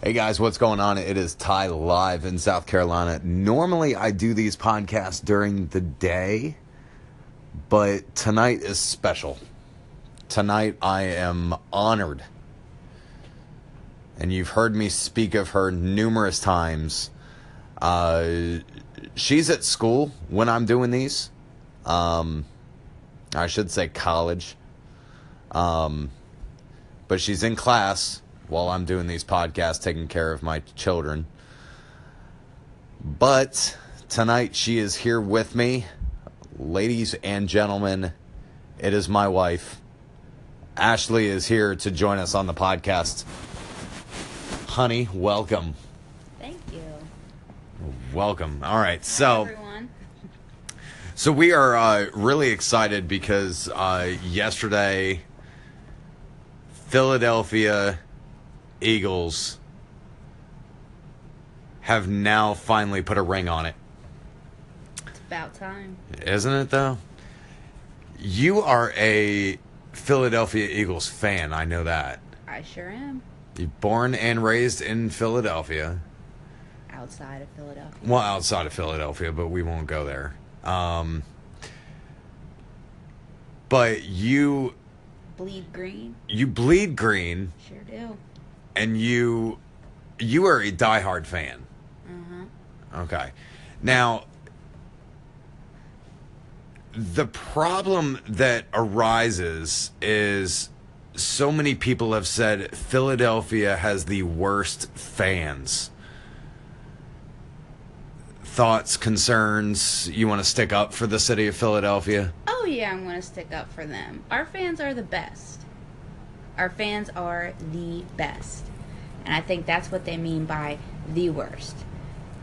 Hey guys, what's going on? It is Ty live in South Carolina. Normally I do these podcasts during the day, but tonight is special. Tonight I am honored. And you've heard me speak of her numerous times. Uh, she's at school when I'm doing these. Um, I should say college. Um, but she's in class while I'm doing these podcasts, taking care of my children. But tonight she is here with me. Ladies and gentlemen, it is my wife. Ashley is here to join us on the podcast. Honey, welcome. Thank you. Welcome. All right. So. everyone. So we are uh, really excited because uh, yesterday, Philadelphia Eagles have now finally put a ring on it, It's about time. isn't it? Though you are a Philadelphia Eagles fan, I know that. I sure am. You're born and raised in Philadelphia. Outside of Philadelphia. Well, outside of Philadelphia, but we won't go there. Um, but you Bleed green. you bleed green, Sure do. And you you are a diehard fan. Uh-huh. Okay, now the problem that arises is so many people have said Philadelphia has the worst fans. Thoughts, concerns, you want to stick up for the city of Philadelphia? Oh yeah, I'm gonna stick up for them. Our fans are the best. Our fans are the best. And I think that's what they mean by the worst.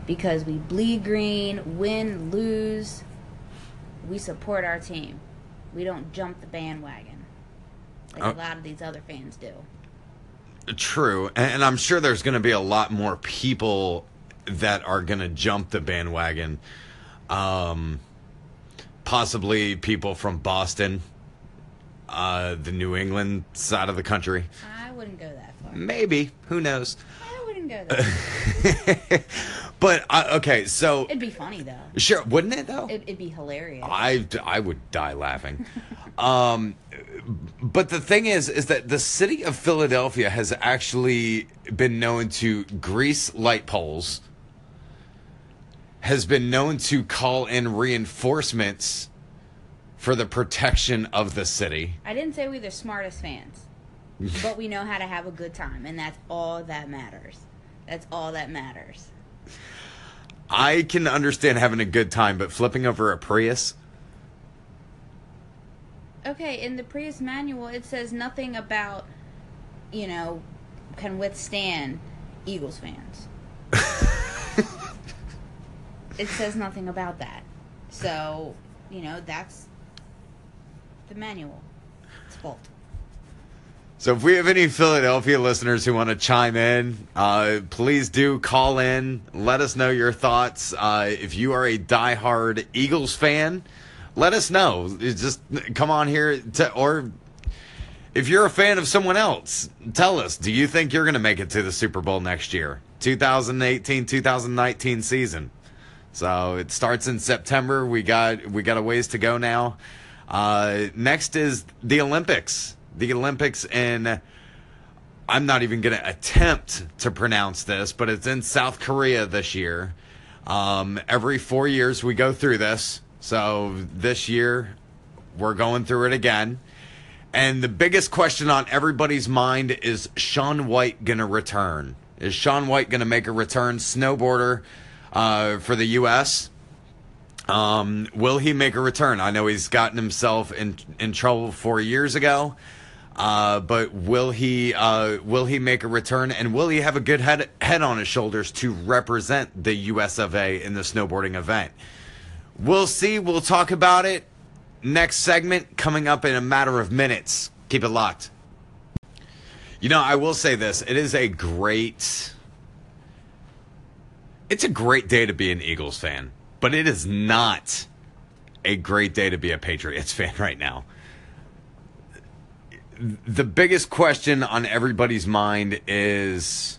Because we bleed green, win, lose, we support our team. We don't jump the bandwagon. Like Oh. a lot of these other fans do. True, and and I'm sure there's going to be a lot more people that are going to jump the bandwagon. Um, possibly people from Boston, uh, the New England side of the country. I wouldn't go that far. Maybe, who knows? I wouldn't go that far. but uh, okay, so It'd be funny though. sure, wouldn't it though? It, it'd be hilarious. I, I would die laughing. um, but the thing is, is that the city of Philadelphia has actually been known to grease light poles, has been known to call in reinforcements for the protection of the city. I didn't say we're the smartest fans, but we know how to have a good time, and that's all that matters. That's all that matters. I can understand having a good time, but flipping over a Prius, Okay, in the Prius manual, it says nothing about, you know, can withstand Eagles fans. it says nothing about that. So, you know, that's the manual. It's fault. So if we have any Philadelphia listeners who want to chime in, uh, please do call in. Let us know your thoughts. Uh, if you are a diehard Eagles fan, let us know. Just come on here, to, or if you're a fan of someone else, tell us. Do you think you're going to make it to the Super Bowl next year, 2018, 2019 season? So it starts in September. We got we got a ways to go now. Uh, next is the Olympics. The Olympics in I'm not even going to attempt to pronounce this, but it's in South Korea this year. Um, every four years we go through this. So this year we're going through it again. And the biggest question on everybody's mind is Shaun White going to return? Is Shaun White going to make a return? Snowboarder uh, for the U.S. Um, will he make a return? I know he's gotten himself in in trouble four years ago, uh, but will he uh, will he make a return? And will he have a good head head on his shoulders to represent the U.S. of A. in the snowboarding event? We'll see. We'll talk about it next segment coming up in a matter of minutes. Keep it locked. You know, I will say this: it is a great it's a great day to be an Eagles fan, but it is not a great day to be a Patriots fan right now. The biggest question on everybody's mind is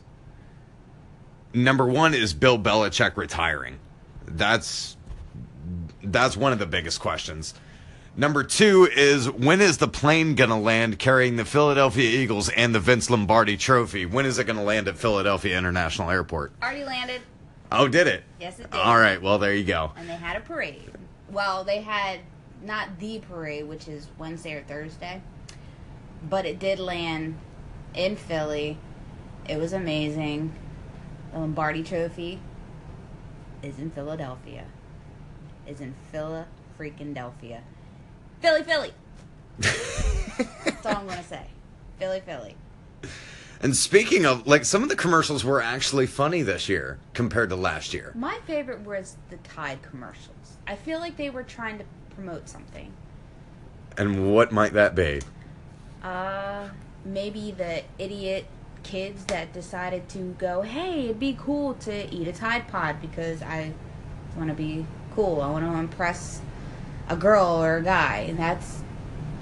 number one is Bill Belichick retiring. That's that's one of the biggest questions. Number two is when is the plane going to land carrying the Philadelphia Eagles and the Vince Lombardi Trophy? When is it going to land at Philadelphia International Airport? Already landed. Oh, did it? Yes, it did. All right. Well, there you go. And they had a parade. Well, they had not the parade, which is Wednesday or Thursday, but it did land in Philly. It was amazing. The Lombardi Trophy is in Philadelphia. Is in Phila freaking Delphia. Philly, Philly. That's all I'm gonna say. Philly, Philly. And speaking of, like, some of the commercials were actually funny this year compared to last year. My favorite was the Tide commercials. I feel like they were trying to promote something. And what might that be? Uh, maybe the idiot kids that decided to go, hey, it'd be cool to eat a Tide Pod because I want to be cool. I want to impress a girl or a guy. And that's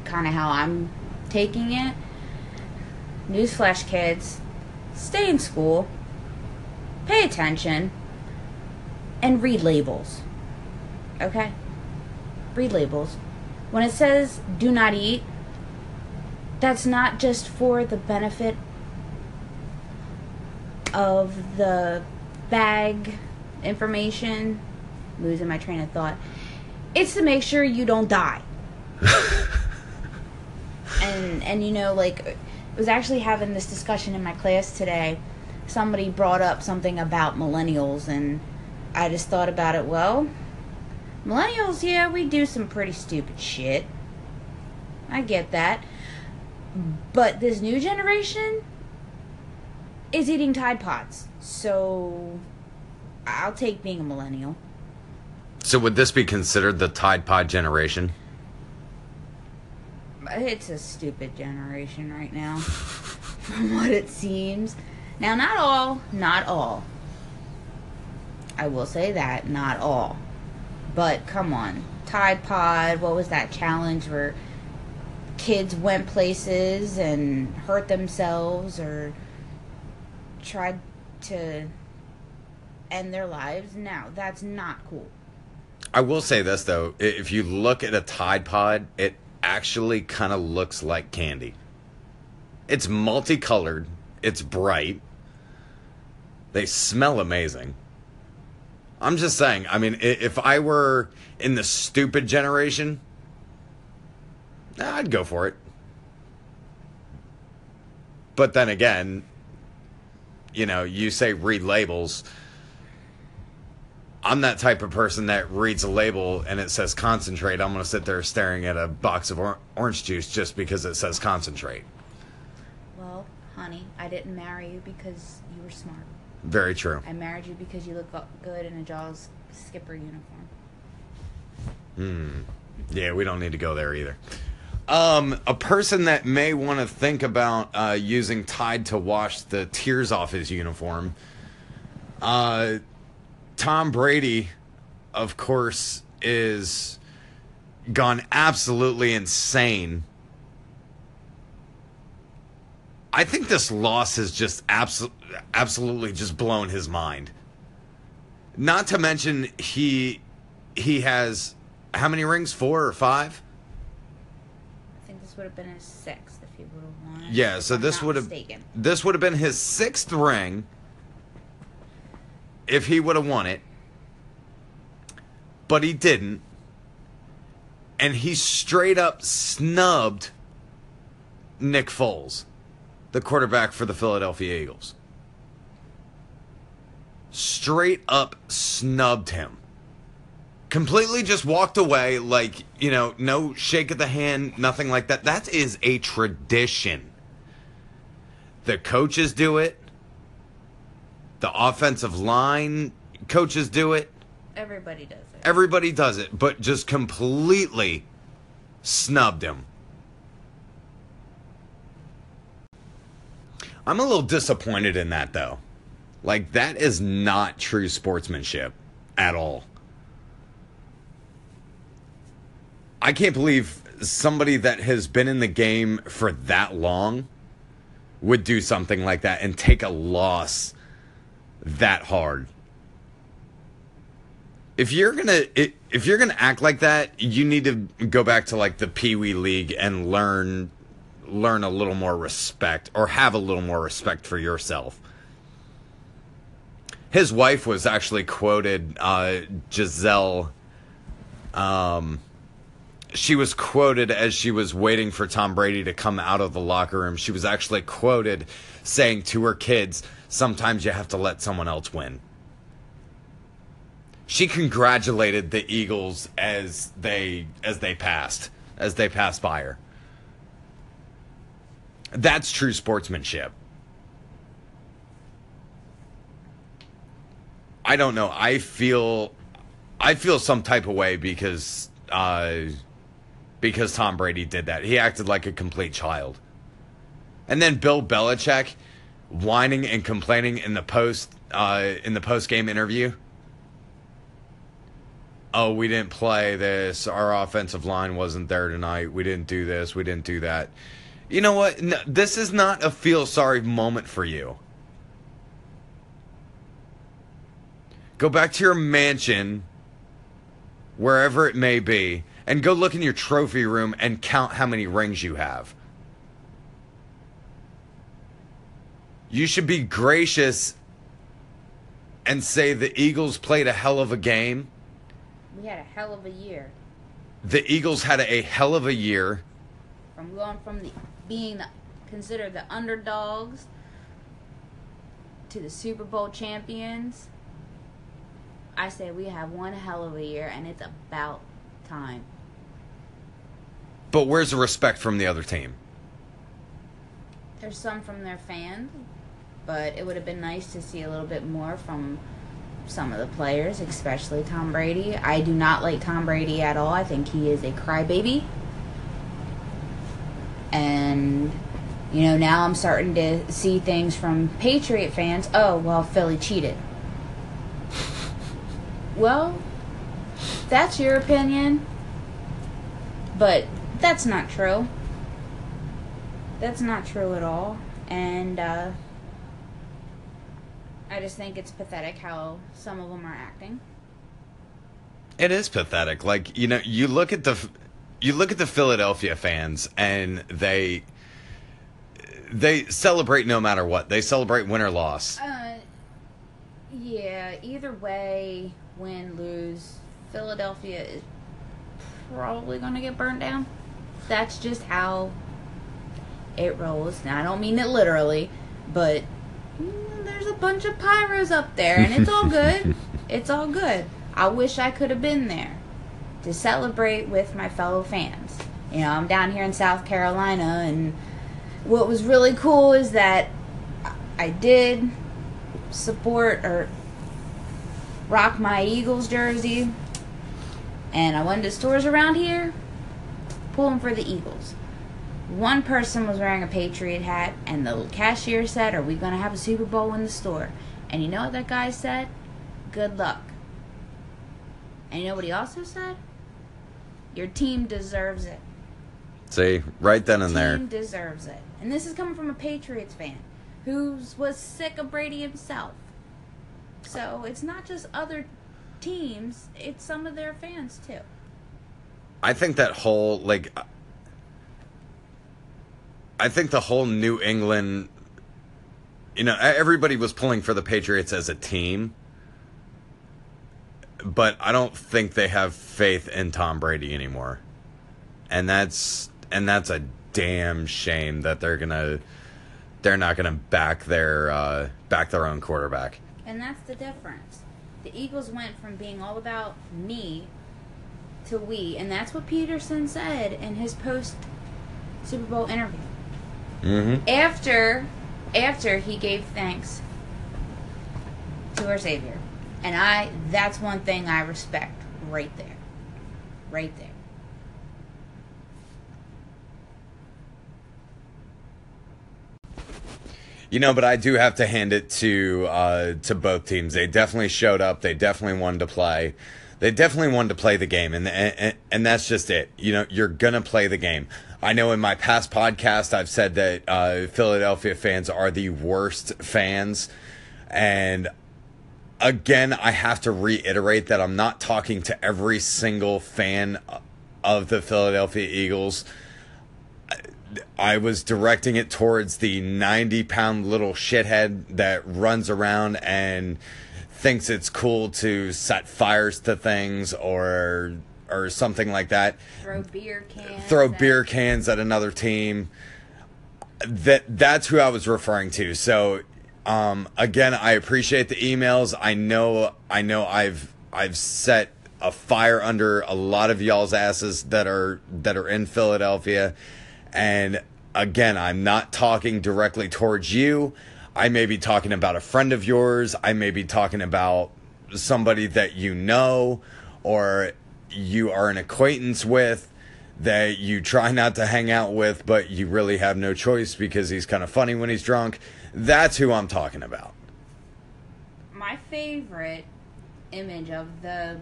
kind of how I'm taking it. Newsflash, kids, stay in school, pay attention, and read labels. Okay? Read labels. When it says do not eat, that's not just for the benefit of the bag information. Losing my train of thought. It's to make sure you don't die. and and you know like I was actually having this discussion in my class today. Somebody brought up something about millennials and I just thought about it, well, millennials, yeah, we do some pretty stupid shit. I get that. But this new generation is eating Tide Pods. So I'll take being a millennial. So, would this be considered the Tide Pod generation? It's a stupid generation right now, from what it seems. Now, not all, not all. I will say that, not all. But come on. Tide Pod, what was that challenge where kids went places and hurt themselves or tried to end their lives? Now, that's not cool. I will say this though, if you look at a Tide Pod, it actually kind of looks like candy. It's multicolored, it's bright. They smell amazing. I'm just saying, I mean, if I were in the stupid generation, I'd go for it. But then again, you know, you say read labels. I'm that type of person that reads a label and it says concentrate. I'm going to sit there staring at a box of or- orange juice just because it says concentrate. Well, honey, I didn't marry you because you were smart. Very true. I married you because you look good in a Jaws skipper uniform. Hmm. Yeah, we don't need to go there either. Um, a person that may want to think about uh, using Tide to wash the tears off his uniform. Uh, Tom Brady, of course, is gone absolutely insane. I think this loss has just abso- absolutely just blown his mind. Not to mention he he has how many rings? Four or five? I think this would have been his sixth if he would have won. Yeah, so this would have mistaken. this would have been his sixth ring if he would have won it. But he didn't. And he straight up snubbed Nick Foles, the quarterback for the Philadelphia Eagles. Straight up snubbed him. Completely just walked away like, you know, no shake of the hand, nothing like that. That is a tradition. The coaches do it. The offensive line coaches do it. Everybody does it. Everybody does it, but just completely snubbed him. I'm a little disappointed in that though. Like that is not true sportsmanship at all. I can't believe somebody that has been in the game for that long would do something like that and take a loss that hard. If you're gonna if you're gonna act like that, you need to go back to like the Pee Wee League and learn learn a little more respect or have a little more respect for yourself. His wife was actually quoted, uh, Gisele. Um, she was quoted as she was waiting for Tom Brady to come out of the locker room. She was actually quoted saying to her kids, Sometimes you have to let someone else win. She congratulated the Eagles as they as they passed, as they passed by her. That's true sportsmanship. I don't know. I feel I feel some type of way because uh, because Tom Brady did that. He acted like a complete child. And then Bill Belichick whining and complaining in the post uh, in the post game interview. Oh, we didn't play this. Our offensive line wasn't there tonight. We didn't do this. We didn't do that. You know what? No, this is not a feel sorry moment for you. Go back to your mansion, wherever it may be, and go look in your trophy room and count how many rings you have. You should be gracious and say the Eagles played a hell of a game. We had a hell of a year. The Eagles had a hell of a year. From going from the, being the, considered the underdogs to the Super Bowl champions. I say we have one hell of a year, and it's about time. But where's the respect from the other team? There's some from their fans, but it would have been nice to see a little bit more from some of the players, especially Tom Brady. I do not like Tom Brady at all. I think he is a crybaby. And, you know, now I'm starting to see things from Patriot fans. Oh, well, Philly cheated. Well, that's your opinion. But that's not true. That's not true at all. And, uh, I just think it's pathetic how some of them are acting. It is pathetic. Like you know, you look at the you look at the Philadelphia fans, and they they celebrate no matter what. They celebrate win or loss. Uh, yeah. Either way, win lose, Philadelphia is probably going to get burned down. That's just how it rolls. Now I don't mean it literally, but mm, there's a bunch of pyros up there, and it's all good. it's all good. I wish I could have been there to celebrate with my fellow fans. You know, I'm down here in South Carolina, and what was really cool is that I did support or rock my Eagles jersey, and I went to stores around here pulling for the Eagles one person was wearing a Patriot hat, and the cashier said, Are we going to have a Super Bowl in the store? And you know what that guy said? Good luck. And you know what he also said? Your team deserves it. See, right then and team there. Team deserves it. And this is coming from a Patriots fan who was sick of Brady himself. So it's not just other teams, it's some of their fans too. I think that whole, like, I think the whole New England, you know, everybody was pulling for the Patriots as a team, but I don't think they have faith in Tom Brady anymore, and that's and that's a damn shame that they're gonna they're not gonna back their uh, back their own quarterback. And that's the difference. The Eagles went from being all about me to we, and that's what Pederson said in his post Super Bowl interview. Mm-hmm. After, after he gave thanks to our Savior, and I, that's one thing I respect right there, right there. You know, but I do have to hand it to uh, to both teams. They definitely showed up. They definitely wanted to play. They definitely wanted to play the game, and and, and that's just it. You know, you're gonna play the game. I know in my past podcast I've said that uh, Philadelphia fans are the worst fans, and again, I have to reiterate that I'm not talking to every single fan of the Philadelphia Eagles. I was directing it towards the 90 pound little shithead that runs around and thinks it's cool to set fires to things or or something like that. Throw beer cans. Throw at- beer cans at another team. That that's who I was referring to. So um, again, I appreciate the emails. I know I know I've I've set a fire under a lot of y'all's asses that are that are in Philadelphia. And again, I'm not talking directly towards you. I may be talking about a friend of yours. I may be talking about somebody that you know or you are an acquaintance with that you try not to hang out with, but you really have no choice because he's kind of funny when he's drunk. That's who I'm talking about. My favorite image of the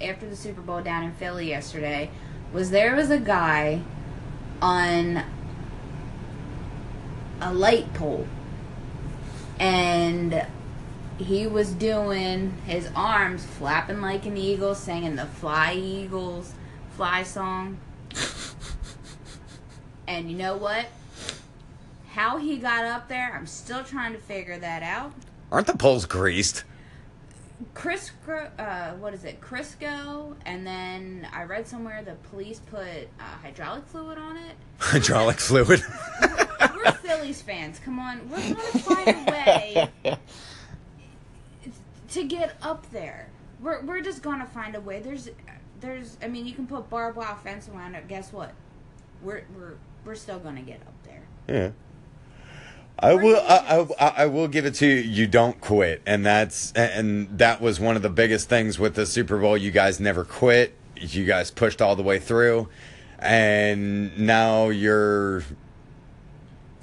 after the Super Bowl down in Philly yesterday was there was a guy on a light pole and he was doing his arms flapping like an eagle singing the fly eagles fly song and you know what how he got up there i'm still trying to figure that out Aren't the poles greased? Chris, uh, what is it, Crisco, and then I read somewhere the police put uh, hydraulic fluid on it. Hydraulic fluid. We're Phillies fans. Come on, we're gonna find a way to get up there. We're we're just gonna find a way. There's there's I mean you can put barbed wire fence around it. Guess what? We're we're we're still gonna get up there. Yeah. I will. I, I, I will give it to you. You don't quit, and that's and that was one of the biggest things with the Super Bowl. You guys never quit. You guys pushed all the way through, and now you're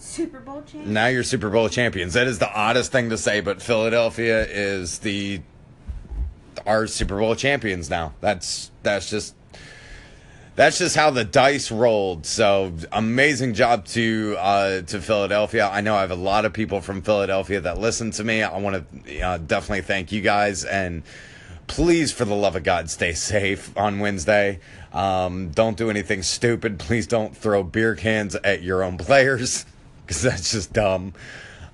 Super Bowl champ. now you're Super Bowl champions. That is the oddest thing to say, but Philadelphia is the our Super Bowl champions now. That's that's just that's just how the dice rolled. So amazing job to uh, to Philadelphia. I know I have a lot of people from Philadelphia that listen to me. I want to uh, definitely thank you guys and please, for the love of God, stay safe on Wednesday. Um, don't do anything stupid. Please don't throw beer cans at your own players because that's just dumb.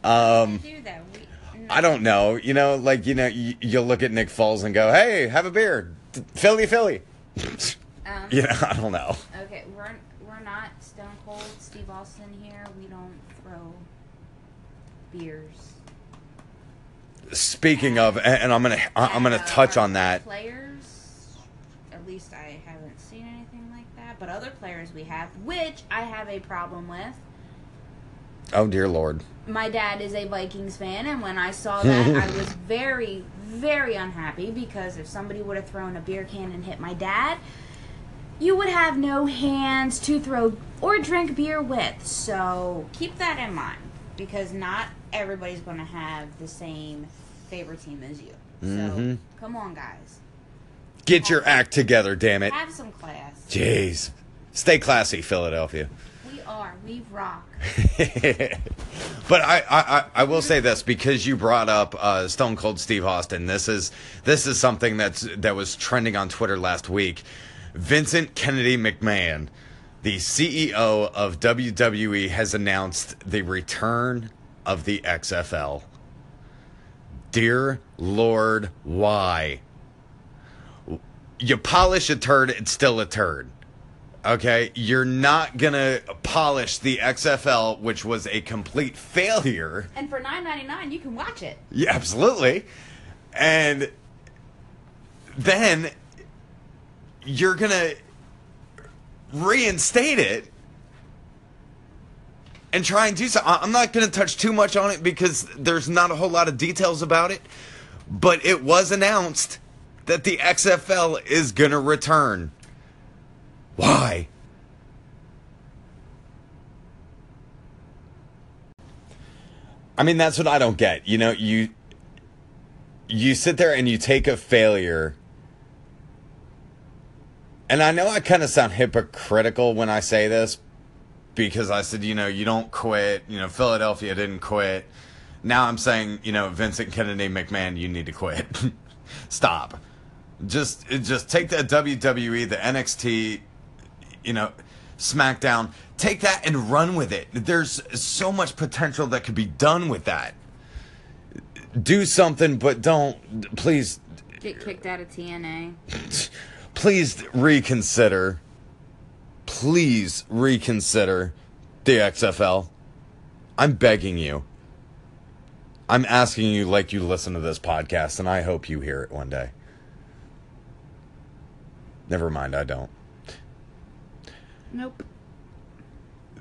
Um, do that. We, I don't know. You know, like you know, you, you'll look at Nick Foles and go, "Hey, have a beer, Philly, Philly." Um, you know, I don't know. Okay, we're we're not Stone Cold Steve Austin here. We don't throw beers. Speaking of, and and I'm gonna I'm gonna uh, touch on that. Players, at least I haven't seen anything like that. But other players we have, which I have a problem with. Oh dear Lord. My dad is a Vikings fan, and when I saw that, I was very, very unhappy because if somebody would have thrown a beer can and hit my dad, you would have no hands to throw or drink beer with. So keep that in mind because not everybody's going to have the same favorite team as you. So Mhm. come on, guys. Get your act together, damn it. Have some class. Jeez. Stay classy, Philadelphia. We are. We rock. but I, I, I will say this because you brought up uh, Stone Cold Steve Austin. This is this is something that's that was trending on Twitter last week. Vincent Kennedy McMahon, the CEO of WWE, has announced the return of the XFL. Dear Lord, why? You polish a turd, it's still a turd. Okay, you're not gonna polish the XFL, which was a complete failure. And for nine ninety nine, you can watch it. Yeah, absolutely. And then you're gonna reinstate it and try and do so. I- I'm not gonna touch too much on it because there's not a whole lot of details about it. But it was announced that the XFL is gonna return. Why? I mean, that's what I don't get. You know, you you sit there and you take a failure. And I know I kind of sound hypocritical when I say this because I said, you know, you don't quit. You know, Philadelphia didn't quit. now I'm saying, you know, Vincent Kennedy McMahon, you need to quit. Stop. Just just take that WWE, the NXT, you know, SmackDown, take that and run with it. There's so much potential that could be done with that. Do something, but don't please Get kicked out of TNA. please reconsider. Please reconsider the XFL. I'm begging you. I'm asking you like you listen to this podcast, and I hope you hear it one day. Never mind, I don't. Nope.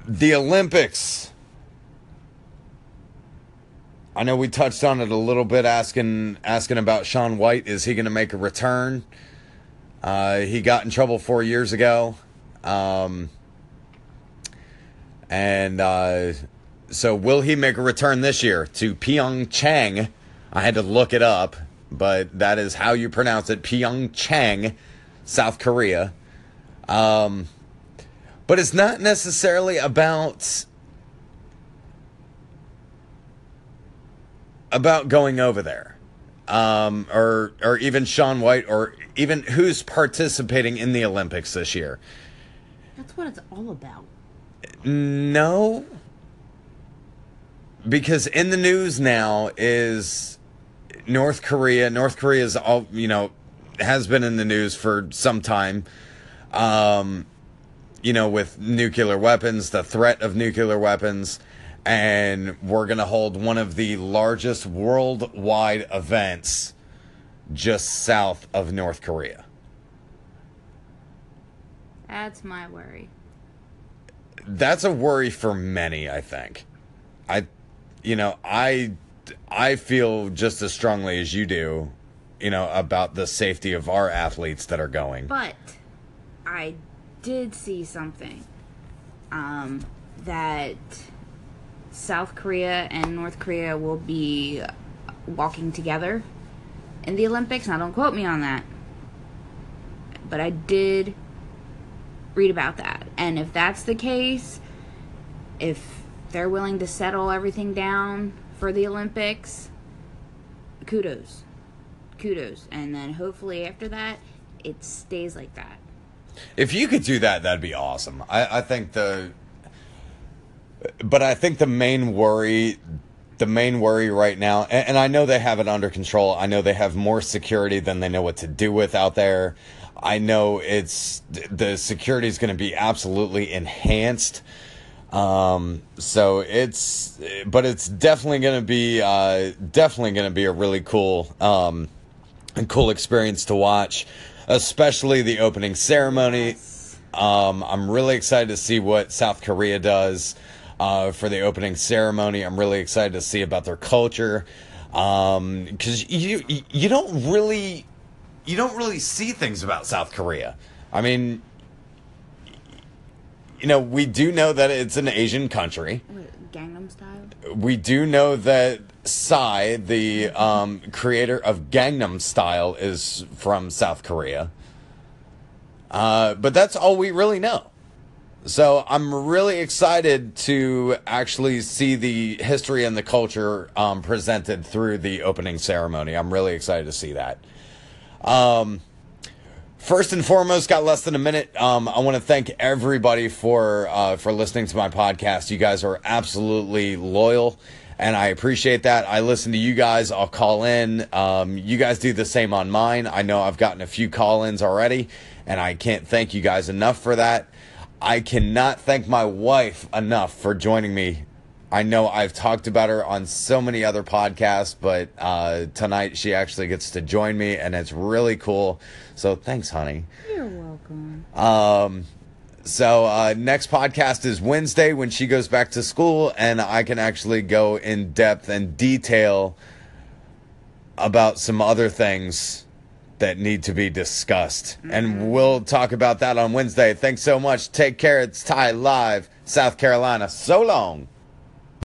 The Olympics. I know we touched on it a little bit, asking asking about Shaun White. Is he going to make a return? Uh, he got in trouble four years ago, um, and uh, so will he make a return this year to Pyeongchang? I had to look it up, but that is how you pronounce it, Pyeongchang, South Korea. Um, but it's not necessarily about about going over there um, or or even Shaun White or even who's participating in the Olympics this year. That's what it's all about. No, because in the news now is North Korea. North Korea is all you know has been in the news for some time. Um, you know, with nuclear weapons, the threat of nuclear weapons, and we're going to hold one of the largest worldwide events just south of North Korea. That's my worry. That's a worry for many, I think. I you know, I I feel just as strongly as you do, you know, about the safety of our athletes that are going. But I did see something um, that South Korea and North Korea will be walking together in the Olympics. Now, don't quote me on that. But I did read about that. And if that's the case, if they're willing to settle everything down for the Olympics, kudos. Kudos. And then hopefully after that, it stays like that. If you could do that, that'd be awesome. I, I think the, but I think the main worry, the main worry right now, and, and I know they have it under control. I know they have more security than they know what to do with out there. I know it's the security is going to be absolutely enhanced. Um, so it's, but it's definitely going to be, uh, definitely going to be a really cool, um, and cool experience to watch, especially the opening ceremony. Um, I'm really excited to see what South Korea does uh, for the opening ceremony. I'm really excited to see about their culture because you you don't really you don't really see things about South Korea. I mean, you know, we do know that it's an Asian country. Gangnam Style? We do know that Psy, the um, creator of Gangnam Style, is from South Korea. Uh, but that's all we really know. So I'm really excited to actually see the history and the culture um, presented through the opening ceremony. I'm really excited to see that. Um, first and foremost, got less than a minute. Um, I want to thank everybody for uh, for listening to my podcast. You guys are absolutely loyal, and I appreciate that. I listen to you guys. I'll call in. Um, you guys do the same on mine. I know I've gotten a few call ins already, and I can't thank you guys enough for that. I cannot thank my wife enough for joining me. I know I've talked about her on so many other podcasts, but uh, tonight she actually gets to join me, and it's really cool. So thanks, honey. You're welcome. Um, so uh, next podcast is Wednesday when she goes back to school, and I can actually go in depth and detail about some other things that need to be discussed. And we'll talk about that on Wednesday. Thanks so much. Take care. It's Ty Live, South Carolina. So long.